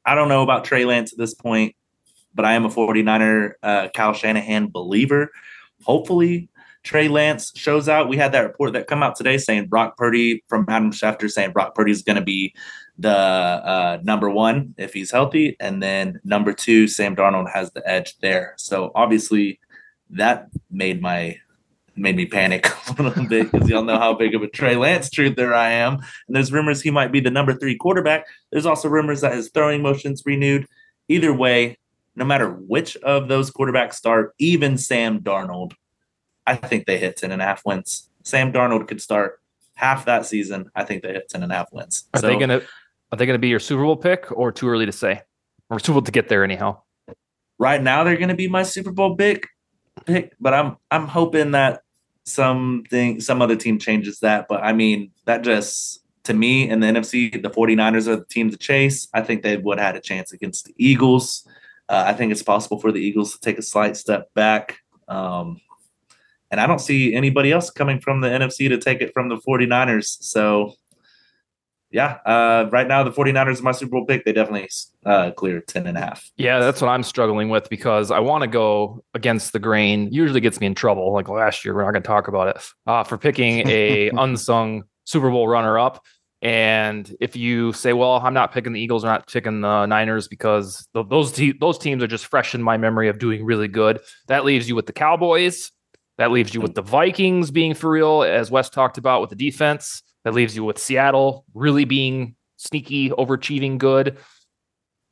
i don't know about trey lance at this point but I am a 49er uh, Kyle Shanahan believer. Hopefully, Trey Lance shows out. We had that report that come out today saying Brock Purdy from Adam Schefter saying Brock Purdy is going to be the uh, number one if he's healthy, and then number two, Sam Darnold has the edge there. So obviously, that made my made me panic a little bit because y'all know how big of a Trey Lance truther I am. And there's rumors he might be the number three quarterback. There's also rumors that his throwing motion's renewed. Either way, no matter which of those quarterbacks start, even Sam Darnold, I think they hit 10 and a half wins. Sam Darnold could start half that season. I think they hit 10 and a half wins. Are so, they gonna are they gonna be your Super Bowl pick or too early to say? Or Super Bowl to get there anyhow? Right now they're gonna be my Super Bowl pick pick, but I'm I'm hoping that something some other team changes that. But I mean, that just to me in the NFC, the 49ers are the team to chase. I think they would have had a chance against the Eagles. Uh, I think it's possible for the Eagles to take a slight step back. Um, and I don't see anybody else coming from the NFC to take it from the 49ers. So yeah, uh, right now the 49ers are my Super Bowl pick. They definitely uh, clear 10 and a half. Yeah, that's what I'm struggling with because I want to go against the grain. Usually gets me in trouble. Like last year, we're not going to talk about it uh, for picking a unsung Super Bowl runner up. And if you say, well, I'm not picking the Eagles, I'm not picking the Niners because those te- those teams are just fresh in my memory of doing really good. That leaves you with the Cowboys. That leaves you with the Vikings being for real, as Wes talked about with the defense. That leaves you with Seattle really being sneaky, overachieving good.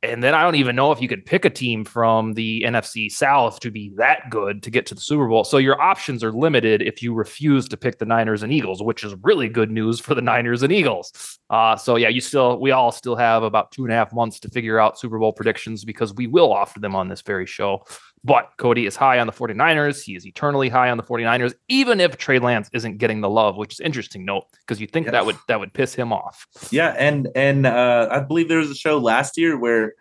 And then I don't even know if you could pick a team from the NFC South to be that good to get to the Super Bowl. So your options are limited if you refuse to pick the Niners and Eagles, which is really good news for the Niners and Eagles. Uh, so yeah, you still, we all still have about two and a half months to figure out Super Bowl predictions because we will offer them on this very show. But Cody is high on the 49ers. He is eternally high on the 49ers, even if Trey Lance isn't getting the love, which is interesting note because you think yes. that would that would piss him off. Yeah, and and uh, I believe there was a show last year where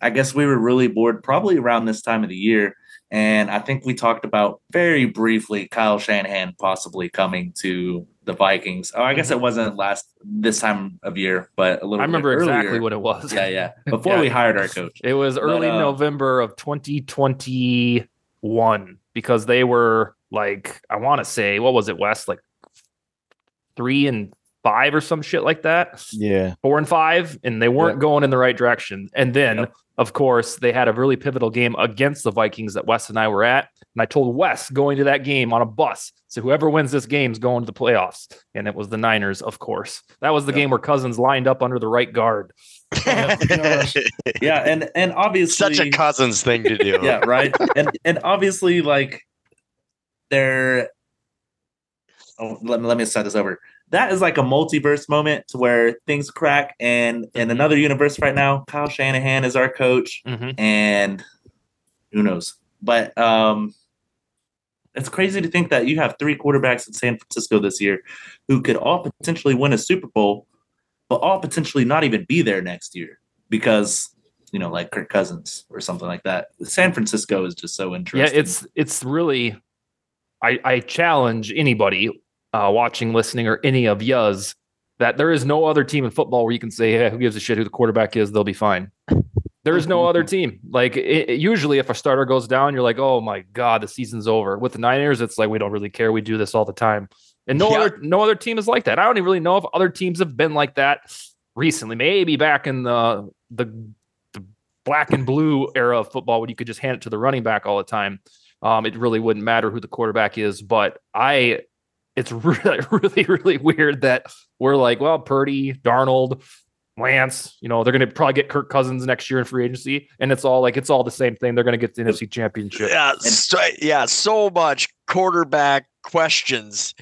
I guess we were really bored, probably around this time of the year. And I think we talked about very briefly Kyle Shanahan possibly coming to the Vikings. Oh, I guess it mm-hmm. wasn't last this time of year, but a little. I remember exactly what it was. Yeah, yeah. Before yeah. we hired our coach, it was early but, uh, November of 2021 because they were like, I want to say, what was it, Wes? Like three and five or some shit like that. Yeah, four and five, and they weren't going in the right direction. And then, yep. Of course, they had a really pivotal game against the Vikings that Wes and I were at. And I told Wes going to that game on a bus, so whoever wins this game is going to the playoffs. And it was the Niners, of course. That was the yep. game where Cousins lined up under the right guard. yeah, and and obviously such a Cousins thing to do. yeah, right. And and obviously, like they're. Oh, let me let me start this over that is like a multiverse moment to where things crack and in mm-hmm. another universe right now kyle shanahan is our coach mm-hmm. and who knows but um it's crazy to think that you have three quarterbacks in san francisco this year who could all potentially win a super bowl but all potentially not even be there next year because you know like kirk cousins or something like that san francisco is just so interesting yeah it's it's really I, I challenge anybody uh, watching, listening, or any of yas that there is no other team in football where you can say, "Hey, who gives a shit who the quarterback is? They'll be fine." There is no other team. Like it, it, usually, if a starter goes down, you're like, "Oh my god, the season's over." With the Niners, it's like we don't really care. We do this all the time, and no other no other team is like that. I don't even really know if other teams have been like that recently. Maybe back in the the, the black and blue era of football, when you could just hand it to the running back all the time. Um, it really wouldn't matter who the quarterback is. But I it's really, really, really weird that we're like, well, Purdy, Darnold, Lance, you know, they're going to probably get Kirk Cousins next year in free agency, and it's all like it's all the same thing. They're going to get the NFC Championship. Yeah, so, yeah, so much quarterback questions.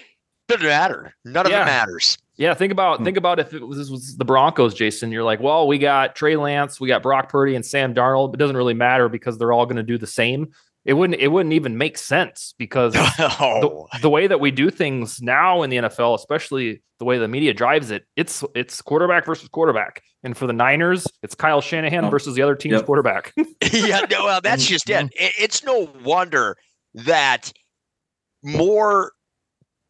Doesn't matter. None of yeah. it matters. Yeah, think about hmm. think about if it was, this was the Broncos, Jason. You're like, well, we got Trey Lance, we got Brock Purdy, and Sam Darnold. It doesn't really matter because they're all going to do the same it wouldn't it wouldn't even make sense because oh. the, the, way that we do things now in the NFL, especially the way the media drives it, it's it's quarterback versus quarterback. And for the Niners, it's Kyle Shanahan oh. versus the other team's yep. quarterback. yeah, no, well, that's just it. It's no wonder that more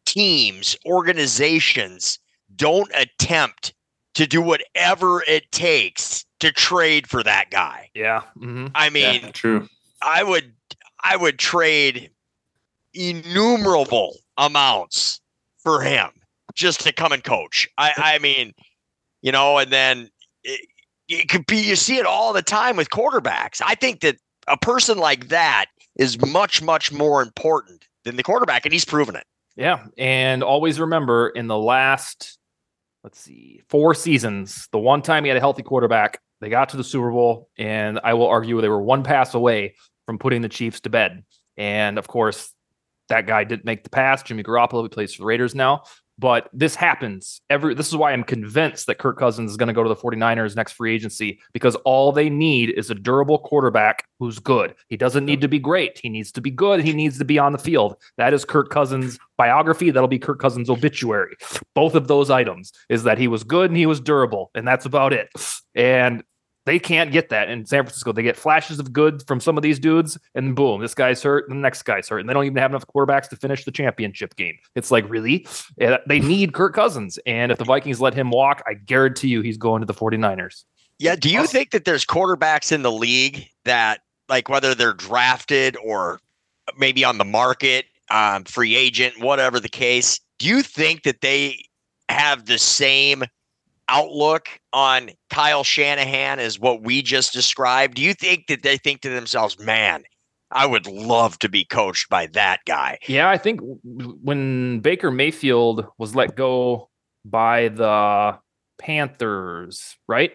teams, organizations don't attempt to do whatever it takes to trade for that guy. Yeah. Mm-hmm. I mean, yeah, true. I would I would trade innumerable amounts for him just to come and coach. I I mean, you know, and then it, it could be you see it all the time with quarterbacks. I think that a person like that is much much more important than the quarterback and he's proven it. Yeah, and always remember in the last let's see, four seasons, the one time he had a healthy quarterback, they got to the Super Bowl, and I will argue they were one pass away from putting the Chiefs to bed. And of course, that guy didn't make the pass. Jimmy Garoppolo, who plays for the Raiders now. But this happens every this is why I'm convinced that Kirk Cousins is going to go to the 49ers next free agency because all they need is a durable quarterback who's good. He doesn't need to be great. He needs to be good. He needs to be on the field. That is Kirk Cousins biography. That'll be Kirk Cousins obituary. Both of those items is that he was good and he was durable and that's about it. And they can't get that in San Francisco. They get flashes of good from some of these dudes, and boom, this guy's hurt, and the next guy's hurt, and they don't even have enough quarterbacks to finish the championship game. It's like, really? They need Kirk Cousins. And if the Vikings let him walk, I guarantee you he's going to the 49ers. Yeah. Do you think that there's quarterbacks in the league that, like, whether they're drafted or maybe on the market, um, free agent, whatever the case, do you think that they have the same outlook on Kyle Shanahan is what we just described? Do you think that they think to themselves, man, I would love to be coached by that guy? Yeah, I think when Baker Mayfield was let go by the Panthers, right?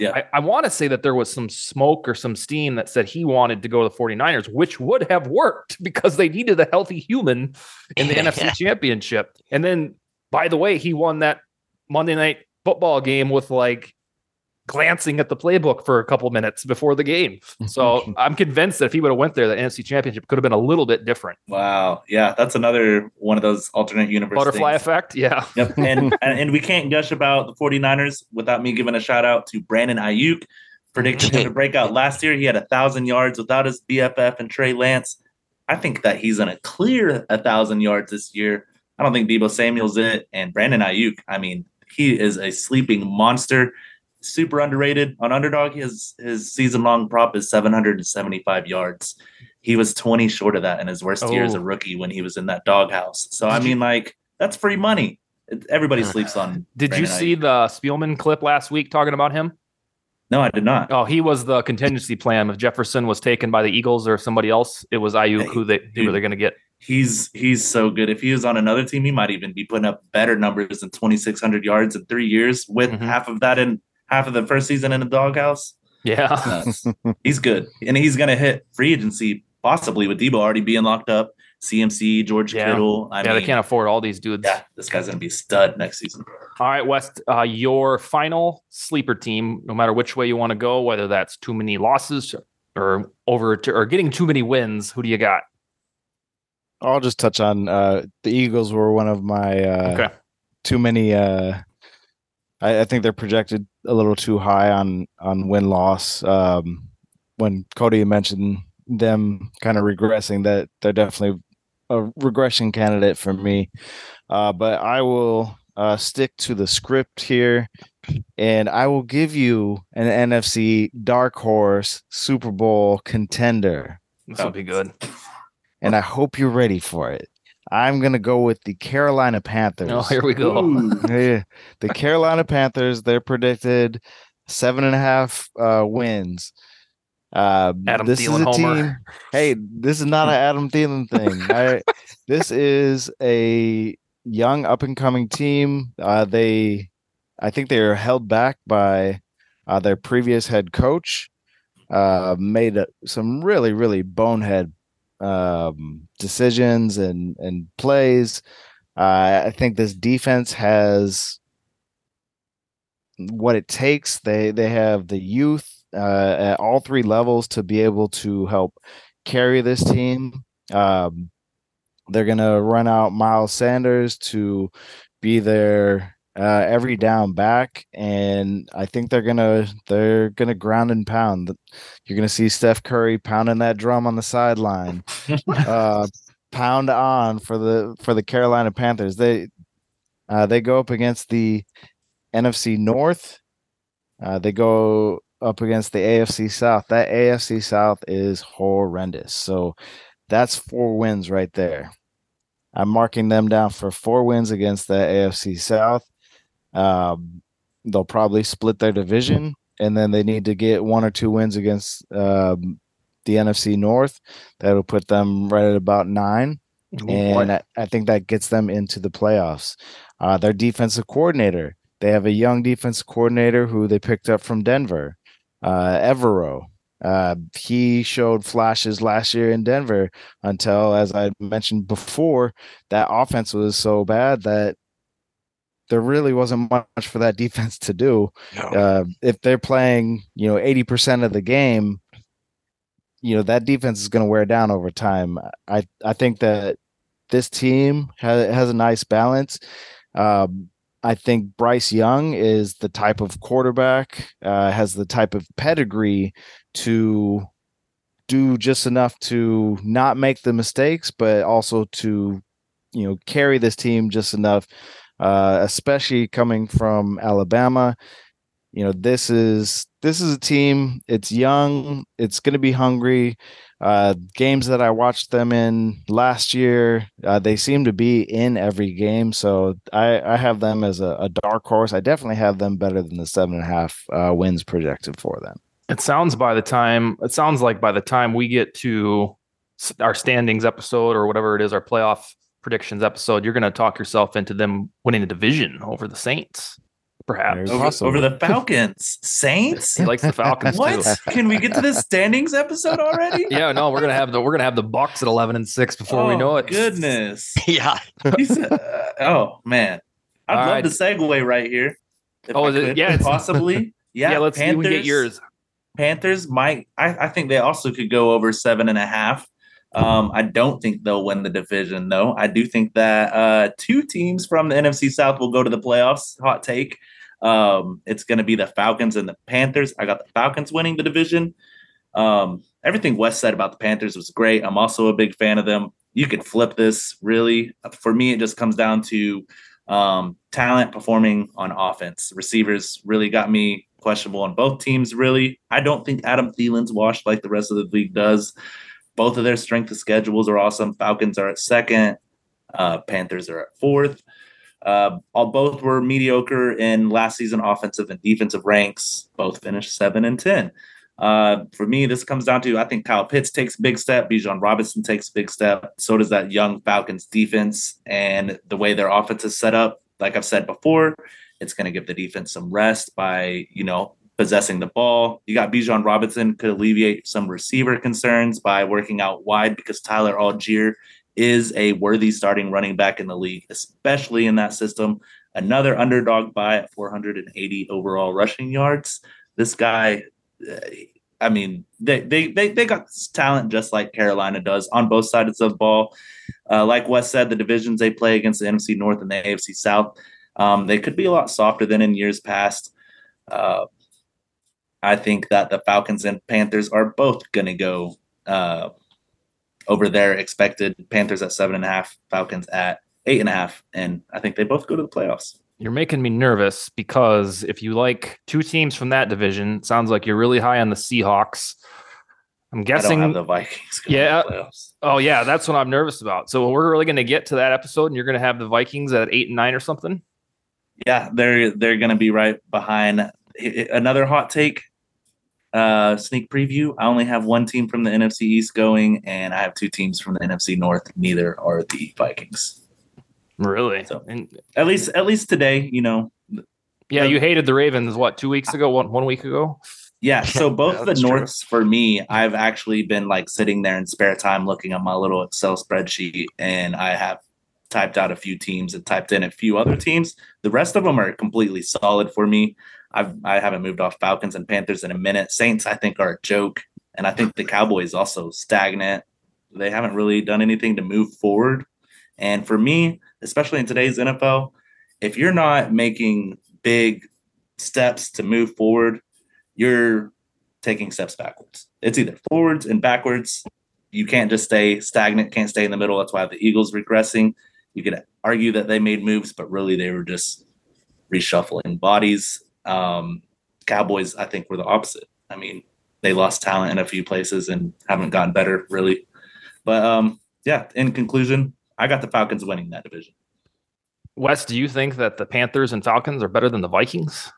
Yeah. I, I want to say that there was some smoke or some steam that said he wanted to go to the 49ers, which would have worked because they needed a healthy human in the NFC championship. And then, by the way, he won that Monday night football game with like glancing at the playbook for a couple minutes before the game. Mhm. So I'm convinced that if he would have went there, the NFC Championship could have been a little bit different. Wow, yeah, that's another one of those alternate universe butterfly things. effect. Yeah. Yep, and and we can't gush about the 49ers without me giving a shout out to Brandon Aiyuk. Predicted him to break out last year. He had a thousand yards without his BFF and Trey Lance. I think that he's going to clear a thousand yards this year. I don't think Deebo Samuel's it, and Brandon Aiyuk. I mean, he is a sleeping monster. Super underrated on underdog. His his season long prop is 775 yards. He was 20 short of that in his worst year as a Oh. rookie when he was in that doghouse. So I mean, like that's free money. Everybody uh, sleeps on. Did you see Aiyuk. the Spielman clip last week talking about him? No, I did not. Oh, he was the contingency plan. If Jefferson was taken by the Eagles or somebody else, it was Aiyuk who they who they're going to get. He's he's so good. If he was on another team, he might even be putting up better numbers than 2,600 yards in three years, with Mhm. half of that in half of the first season in the doghouse. Yeah. Nuts. he's good, and he's gonna hit free agency possibly with Deebo already being locked up. CMC, George Yeah. Kittle. I yeah, mean, they can't afford all these dudes. Yeah, this guy's gonna be stud next season. All right, Wes, uh, your final sleeper team, no matter which way you want to go, whether that's too many losses or over to, or getting too many wins, who do you got? I'll just touch on uh, the Eagles were one of my uh, Okay. too many. Uh, I, I think they're projected a little too high on on win loss. Um, when Cody mentioned them kind of regressing, that they're definitely a regression candidate for me. Uh, but I will uh, stick to the script here, and I will give you an NFC dark horse Super Bowl contender That'll be good. And I hope you're ready for it. I'm gonna go with the Carolina Panthers. Oh, here we go. Yeah, the Carolina Panthers. They're predicted seven and a half uh, wins. Uh, Adam this Thielen is a homer. team. Hey, this is not an Adam Thielen thing. I, this is a young up and coming team. Uh, they, I think they are held back by uh, their previous head coach. Uh, made uh, some really really bonehead um, decisions and and plays. Uh, I think this defense has what it takes. They they have the youth uh, at all three levels to be able to help carry this team. Um, they're gonna run out Miles Sanders to be their uh, every down back, and I think they're gonna they're gonna ground and pound. You're gonna see Steph Curry pounding that drum on the sideline, uh, pound on for the for the Carolina Panthers. They uh, they go up against the NFC North. Uh, they go up against the AFC South. That AFC South is horrendous. So that's four wins right there. I'm marking them down for four wins against the AFC South. Um, they'll probably split their division, and then they need to get one or two wins against um, the NFC North. That'll put them right at about nine. and I, I, think that gets them into the playoffs. Uh, their defensive coordinator, they have a young defensive coordinator who they picked up from Denver, uh, Evero. Uh, he showed flashes last year in Denver until, as I mentioned before, that offense was so bad that there really wasn't much for that defense to do. No. Uh, if they're playing, you know, 80% of the game, you know, that defense is going to wear down over time. I, I think that this team has, has a nice balance. Um, I think Bryce Young is the type of quarterback, uh, has the type of pedigree to do just enough to not make the mistakes, but also to, you know, carry this team just enough, uh, especially coming from Alabama. You know, this is this is a team. It's young. It's going to be hungry. Uh, games that I watched them in last year, uh, they seem to be in every game. So I, I have them as a, a, dark horse. I definitely have them better than the seven and a half uh, wins projected for them. It sounds by the time it sounds like by the time we get to our standings episode or whatever it is, our playoff predictions episode, you're going to talk yourself into them winning the division over the Saints perhaps over, over, the Falcons. Saints. He likes the Falcons. what? Too. Can we get to the standings episode already? Yeah, no, we're gonna have the we're gonna have the Bucs at eleven and six before oh, we know it. Goodness. yeah. Said, uh, oh man, I'd All love right. to segue right here. oh, is it? Yeah, possibly. Yeah, yeah. Let's Panthers, get yours. Panthers might. I, I think they also could go over seven and a half. Um, I don't think they'll win the division, though. I do think that uh, two teams from the NFC South will go to the playoffs. Hot take. Um, it's going to be the Falcons and the Panthers. I got the Falcons winning the division. Um, everything Wes said about the Panthers was great. I'm also a big fan of them. You could flip this really. For me, it just comes down to um, talent performing on offense. Receivers really got me questionable on both teams, really. I don't think Adam Thielen's washed like the rest of the league does. Both of their strength of schedules are awesome. Falcons are at second, uh, Panthers are at fourth. Uh, all both were mediocre in last season offensive and defensive ranks. Both finished seven and ten. Uh, for me, this comes down to I think Kyle Pitts takes big step, Bijan Robinson takes big step. So does that young Falcons defense and the way their offense is set up. Like I've said before, it's going to give the defense some rest by you know possessing the ball. You got Bijan Robinson could alleviate some receiver concerns by working out wide because Tyler Allgeier is a worthy starting running back in the league, especially in that system. Another underdog by at 480 overall rushing yards. This guy, uh, I mean, they, they they they got talent just like Carolina does on both sides of the ball. Uh, like Wes said, the divisions they play against the NFC North and the AFC South, um, they could be a lot softer than in years past. Uh, I think that the Falcons and Panthers are both going to go uh, over their expected Panthers at seven and a half, Falcons at eight and a half, and I think they both go to the playoffs. You're making me nervous because if you like two teams from that division, sounds like you're really high on the Seahawks. I'm guessing the Vikings. yeah. Oh yeah, that's what I'm nervous about. So we're really going to get to that episode, and you're going to have the Vikings at eight and nine or something. Yeah, they're they're going to be right behind. Another hot take: uh, sneak preview. I only have one team from the NFC East going, and I have two teams from the NFC North. Neither are the Vikings. Really? So, and at least at least today, you know. Yeah, you hated the Ravens. What two weeks ago? One one week ago? Yeah. So both yeah, the Norths true. for me, I've actually been like sitting there in spare time looking at my little Excel spreadsheet, and I have typed out a few teams and typed in a few other teams. The rest of them are completely solid for me. I've I haven't moved off Falcons and Panthers in a minute. Saints I think are a joke, and I think the Cowboys also stagnant. They haven't really done anything to move forward. And for me, especially in today's NFL, if you're not making big steps to move forward, you're taking steps backwards. It's either forwards and backwards. You can't just stay stagnant, can't stay in the middle. That's why the Eagles regressing. You could argue that they made moves, but really they were just reshuffling bodies um, Cowboys, I think, were the opposite. I mean, they lost talent in a few places and haven't gotten better really. But um, yeah, in conclusion, I got the Falcons winning that division. Wes, do you think that the Panthers and Falcons are better than the Vikings?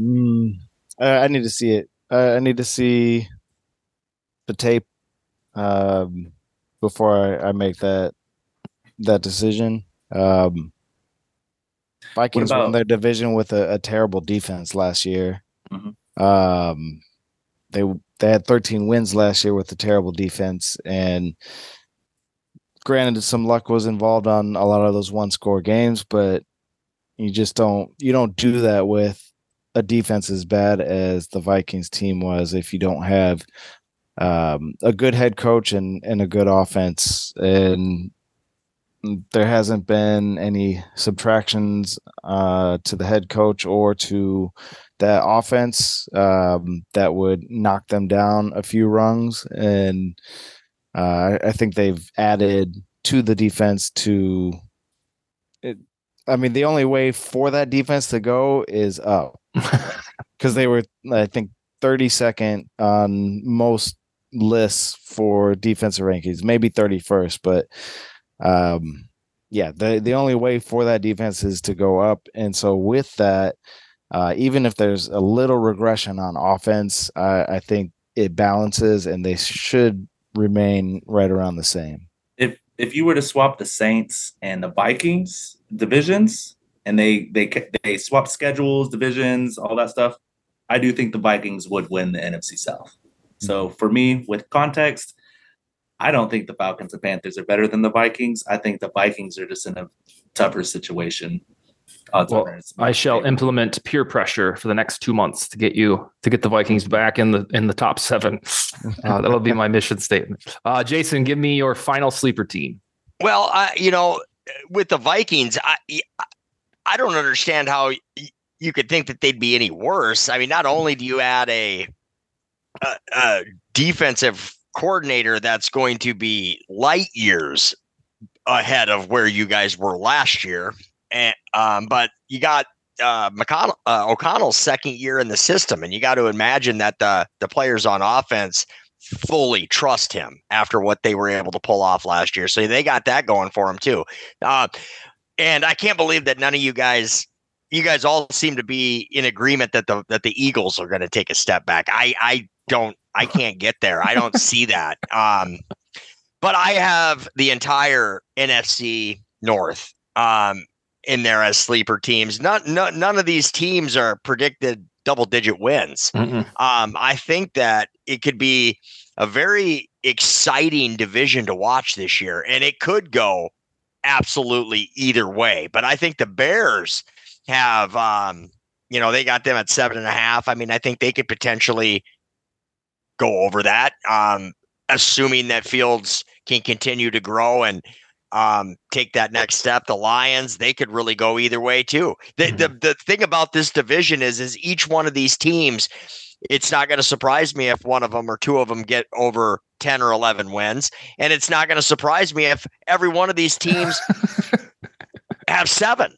Mm, I need to see it. Uh, I need to see the tape um, before I, I, make that that decision. Um, Vikings about, won their division with a, a terrible defense last year. Mm-hmm. Um, they they had 13 wins last year with a terrible defense, and granted, some luck was involved on a lot of those one score games, but you just don't you don't do that with a defense as bad as the Vikings team was if you don't have um, a good head coach and, and a good offense. And there hasn't been any subtractions uh, to the head coach or to that offense um, that would knock them down a few rungs. And uh, I think they've added to the defense to it. I mean, the only way for that defense to go is up because they were, I think, 32nd on most lists for defensive rankings, maybe 31st, but um, yeah, the the only way for that defense is to go up, and so with that, uh, even if there's a little regression on offense, I, I think it balances, and they should remain right around the same. If if you were to swap the Saints and the Vikings divisions, and they they they swap schedules, divisions, all that stuff, I do think the Vikings would win the NFC South. So for me, with context, I don't think the Falcons and Panthers are better than the Vikings. I think the Vikings are just in a tougher situation. well, I shall implement peer pressure for the next two months to get you to get the Vikings back in the in the top seven. Uh, that'll be my mission statement. Uh, Jason, give me your final sleeper team. Well, I, you know, with the Vikings, I I don't understand how you could think that they'd be any worse. I mean, not only do you add a a, a defensive coordinator that's going to be light years ahead of where you guys were last year. And um, but you got uh, McConnell, uh, O'Connell's second year in the system, and you got to imagine that the the players on offense fully trust him after what they were able to pull off last year. So they got that going for them too. Uh, and I can't believe that none of you guys you guys all seem to be in agreement that the that the Eagles are going to take a step back. I I don't I can't get there. I don't see that. Um, but I have the entire NFC North um, in there as sleeper teams. Not, not none of these teams are predicted double digit wins. Um, I think that it could be a very exciting division to watch this year, and it could go absolutely either way. But I think the Bears have, um, you know, they got them at seven and a half. I mean, I think they could potentially go over that, um, assuming that Fields can continue to grow and um, take that next step. The Lions, they could really go either way too. The, mm-hmm. the the thing about this division is, is each one of these teams, it's not going to surprise me if one of them or two of them get over 10 or 11 wins. And it's not going to surprise me if every one of these teams have seven.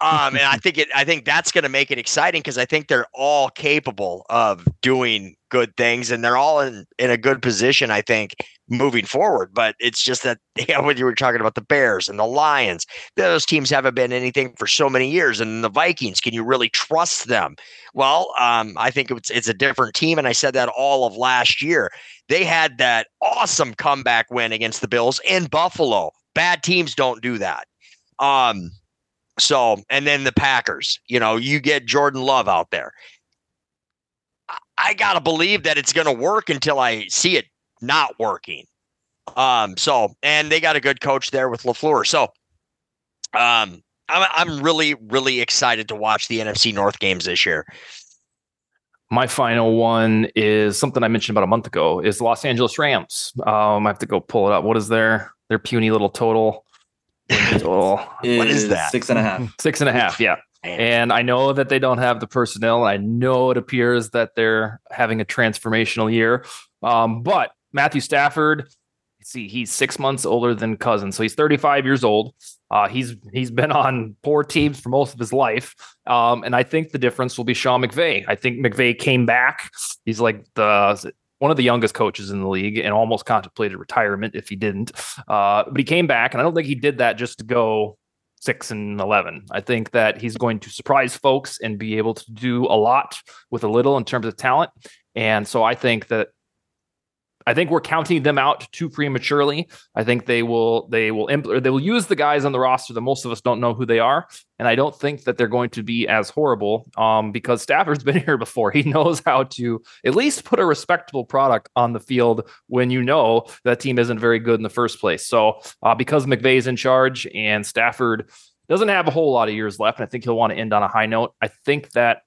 Um, and I think it, I think that's going to make it exciting because I think they're all capable of doing good things and they're all in, in a good position, I think, moving forward. But it's just that, know, when you were talking about the Bears and the Lions, those teams haven't been anything for so many years. And the Vikings, can you really trust them? Well, um, I think it's, it's a different team. And I said that all of last year. They had that awesome comeback win against the Bills in Buffalo. Bad teams don't do that. Um, so, and then the Packers, you know, you get Jordan Love out there. I, got to believe that it's going to work until I see it not working. Um, so, and they got a good coach there with LaFleur. So, um, I'm, I'm really, really excited to watch the NFC North games this year. My final one is something I mentioned about a month ago is Los Angeles Rams. Um, I have to go pull it up. What is their their puny little total? Total. what is that? Six and a half. Six and a half. Yeah. And I know that they don't have the personnel. I know it appears that they're having a transformational year. Um, but Matthew Stafford, see, he's six months older than Cousins, so he's 35 years old. Uh, he's he's been on poor teams for most of his life, um, and I think the difference will be Sean McVay. I think McVay came back. He's like the one of the youngest coaches in the league and almost contemplated retirement if he didn't. Uh, but he came back, and I don't think he did that just to go six and 11. I think that he's going to surprise folks and be able to do a lot with a little in terms of talent. And so I think that I think we're counting them out too prematurely. I think they will they will impl- they will use the guys on the roster that most of us don't know who they are, and I don't think that they're going to be as horrible um, because Stafford's been here before. He knows how to at least put a respectable product on the field when you know that team isn't very good in the first place. So uh, because McVay's in charge and Stafford doesn't have a whole lot of years left, and I think he'll want to end on a high note. I think that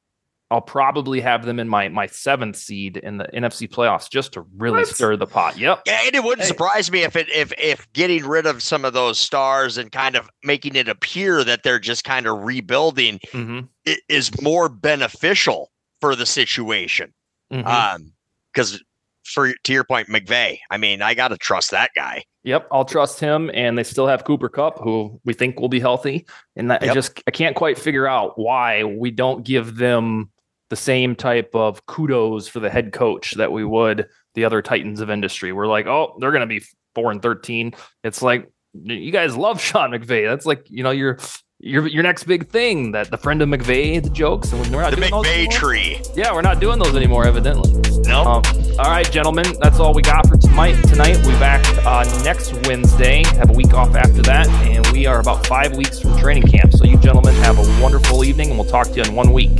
I'll probably have them in my my seventh seed in the NFC playoffs just to really what? stir the pot. Yep. Yeah, and it wouldn't hey. surprise me if it if if getting rid of some of those stars and kind of making it appear that they're just kind of rebuilding mm-hmm. is more beneficial for the situation. Mm-hmm. Um, because for to your point, McVay. I mean, I got to trust that guy. Yep, I'll trust him. And they still have Cooper Kupp, who we think will be healthy. And that, yep. I just I can't quite figure out why we don't give them the same type of kudos for the head coach that we would the other titans of industry. We're like, oh, they're going to be four and thirteen. It's like you guys love Sean McVay. That's like you know your your your next big thing that the friend of McVay the jokes and we're not the doing McVay tree. Yeah, we're not doing those anymore, evidently. No. Um, all right, gentlemen, that's all we got for tonight. Tonight we'll be back uh, next Wednesday. Have a week off after that, and we are about five weeks from training camp. So you gentlemen have a wonderful evening, and we'll talk to you in one week.